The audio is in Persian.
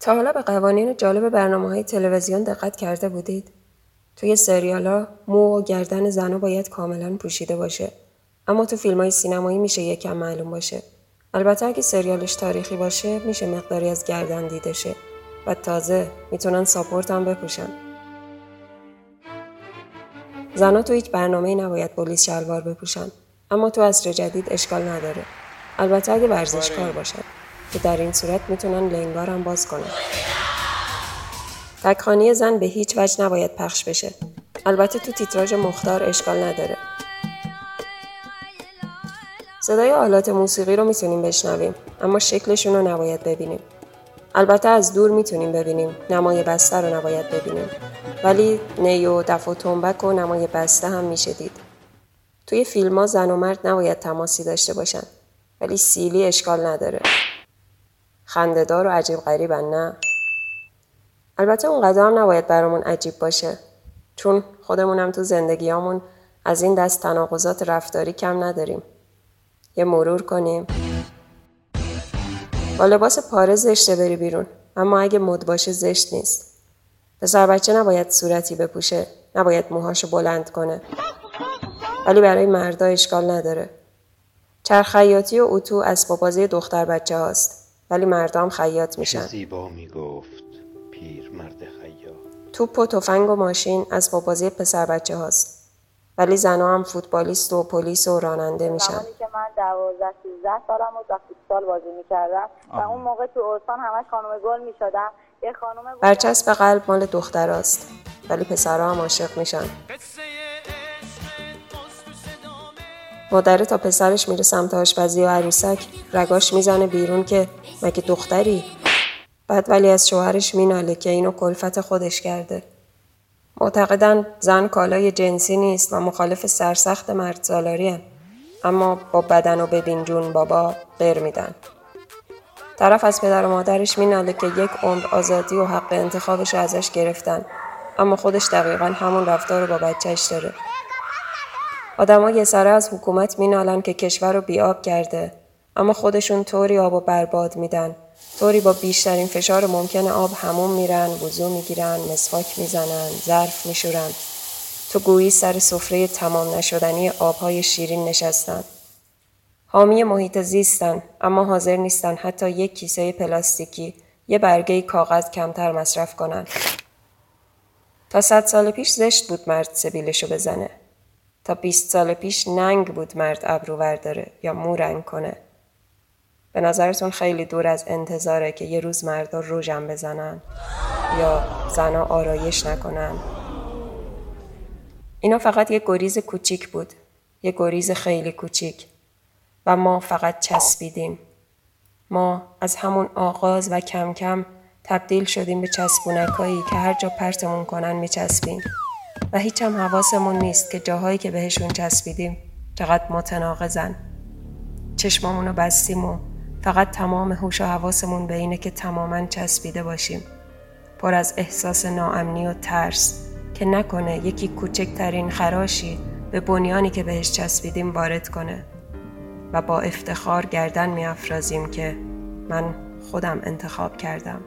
تا حالا به قوانین جالب برنامه های تلویزیون دقت کرده بودید؟ توی سریالا مو و گردن زنها باید کاملا پوشیده باشه. اما تو فیلم های سینمایی میشه یکم معلوم باشه. البته اگه سریالش تاریخی باشه میشه مقداری از گردن دیده شه و تازه می‌تونن ساپورت هم بپوشن. زنها تو هیچ برنامه نباید پلیس شلوار بپوشن. اما تو عصر جدید اشکال نداره. البته اگه ورزشکار باشن. که در این صورت می‌تونن لنگار هم باز کنن. تکخانی زن به هیچ وجه نباید پخش بشه. البته تو تیتراژ مختار اشکال نداره. صدای آلات موسیقی رو می‌تونیم بشنویم اما شکلشون رو نباید ببینیم. البته از دور می‌تونیم ببینیم نمای بسته رو نباید ببینیم ولی نی و دف و تنبک و نمای بسته هم میشه دید. توی فیلم ها زن و مرد نباید تماسی داشته باشن ولی سیلی اشکال نداره. خندهدار و عجیب غریبن نه؟ البته اون هم نباید برامون عجیب باشه چون خودمونم تو زندگیامون از این دست تناقضات رفتاری کم نداریم. یه مرور کنیم. با لباس پاره زشته بری بیرون اما اگه مد باشه زشت نیست. پسر بچه نباید صورتی بپوشه نباید موهاشو بلند کنه. ولی برای مردا اشکال نداره. چرخیاتی و اتو اسباب بازی دختر بچه هاست ولی مردم خیاط میشن. زیبا می‌گفت پیر مرد خیاط. توپ و تفنگ و ماشین از بازی پسر بچه هاست. ولی زنها هم فوتبالیست و پلیس و راننده میشن. زمانی که من 12 13 سالم بود و فوتبال بازی می‌کردم. و اون موقع تو استان همش خانم گل می‌شدم. یه خانم برچسب قلب مال دختراست. ولی پسرها هم عاشق میشن. مادره تا پسرش میره سمت آشپزی و عروسک رگاش می‌زنه بیرون که مگه دختری؟ بعد ولی از شوهرش میناله که اینو کلفت خودش کرده. معتقدن زن کالای جنسی نیست و مخالف سرسخت مرد سالاری اما با بدن و ببین جون بابا غیر میدن. طرف از پدر و مادرش میناله که یک عمر آزادی و حق انتخابش ازش گرفتن. اما خودش دقیقا همون رفتار رو با بچهش داره. آدما یه سره از حکومت مینالن که کشور رو بیاب کرده. اما خودشون طوری آب و برباد میدن. طوری با بیشترین فشار ممکن آب همون میرن وضو می‌گیرن مسواک می‌زنن ظرف میشورن. تو گویی سر سفره تمام نشدنی آبهای شیرین نشستن. حامی محیط زیستن اما حاضر نیستن حتی یک کیسه پلاستیکی یه برگه کاغذ کمتر مصرف کنن. تا صد سال پیش زشت بود مرد سبیلشو بزنه. تا 20 سال پیش ننگ بود مرد ابرو ورداره یا مو رنگ کنه. به نظرتون خیلی دور از انتظاره که یه روز مردا روژن بزنن یا زنا آرایش نکنن. اینا فقط یه گریز کوچیک بود. یه گریز خیلی کوچیک. و ما فقط چسبیدیم. ما از همون آغاز و کم کم تبدیل شدیم به چسبونکایی که هر جا پرتمون کنن میچسبیم. و هیچ هم حواسمون نیست که جاهایی که بهشون چسبیدیم چقدر متناقضن. چشمامون رو بستیم و فقط تمام هوش و حواسمون به اینه که تماما چسبیده باشیم. پر از احساس ناامنی و ترس که نکنه یکی کوچکترین خراشی به بنیانی که بهش چسبیدیم وارد کنه و با افتخار گردن میافرازیم که من خودم انتخاب کردم.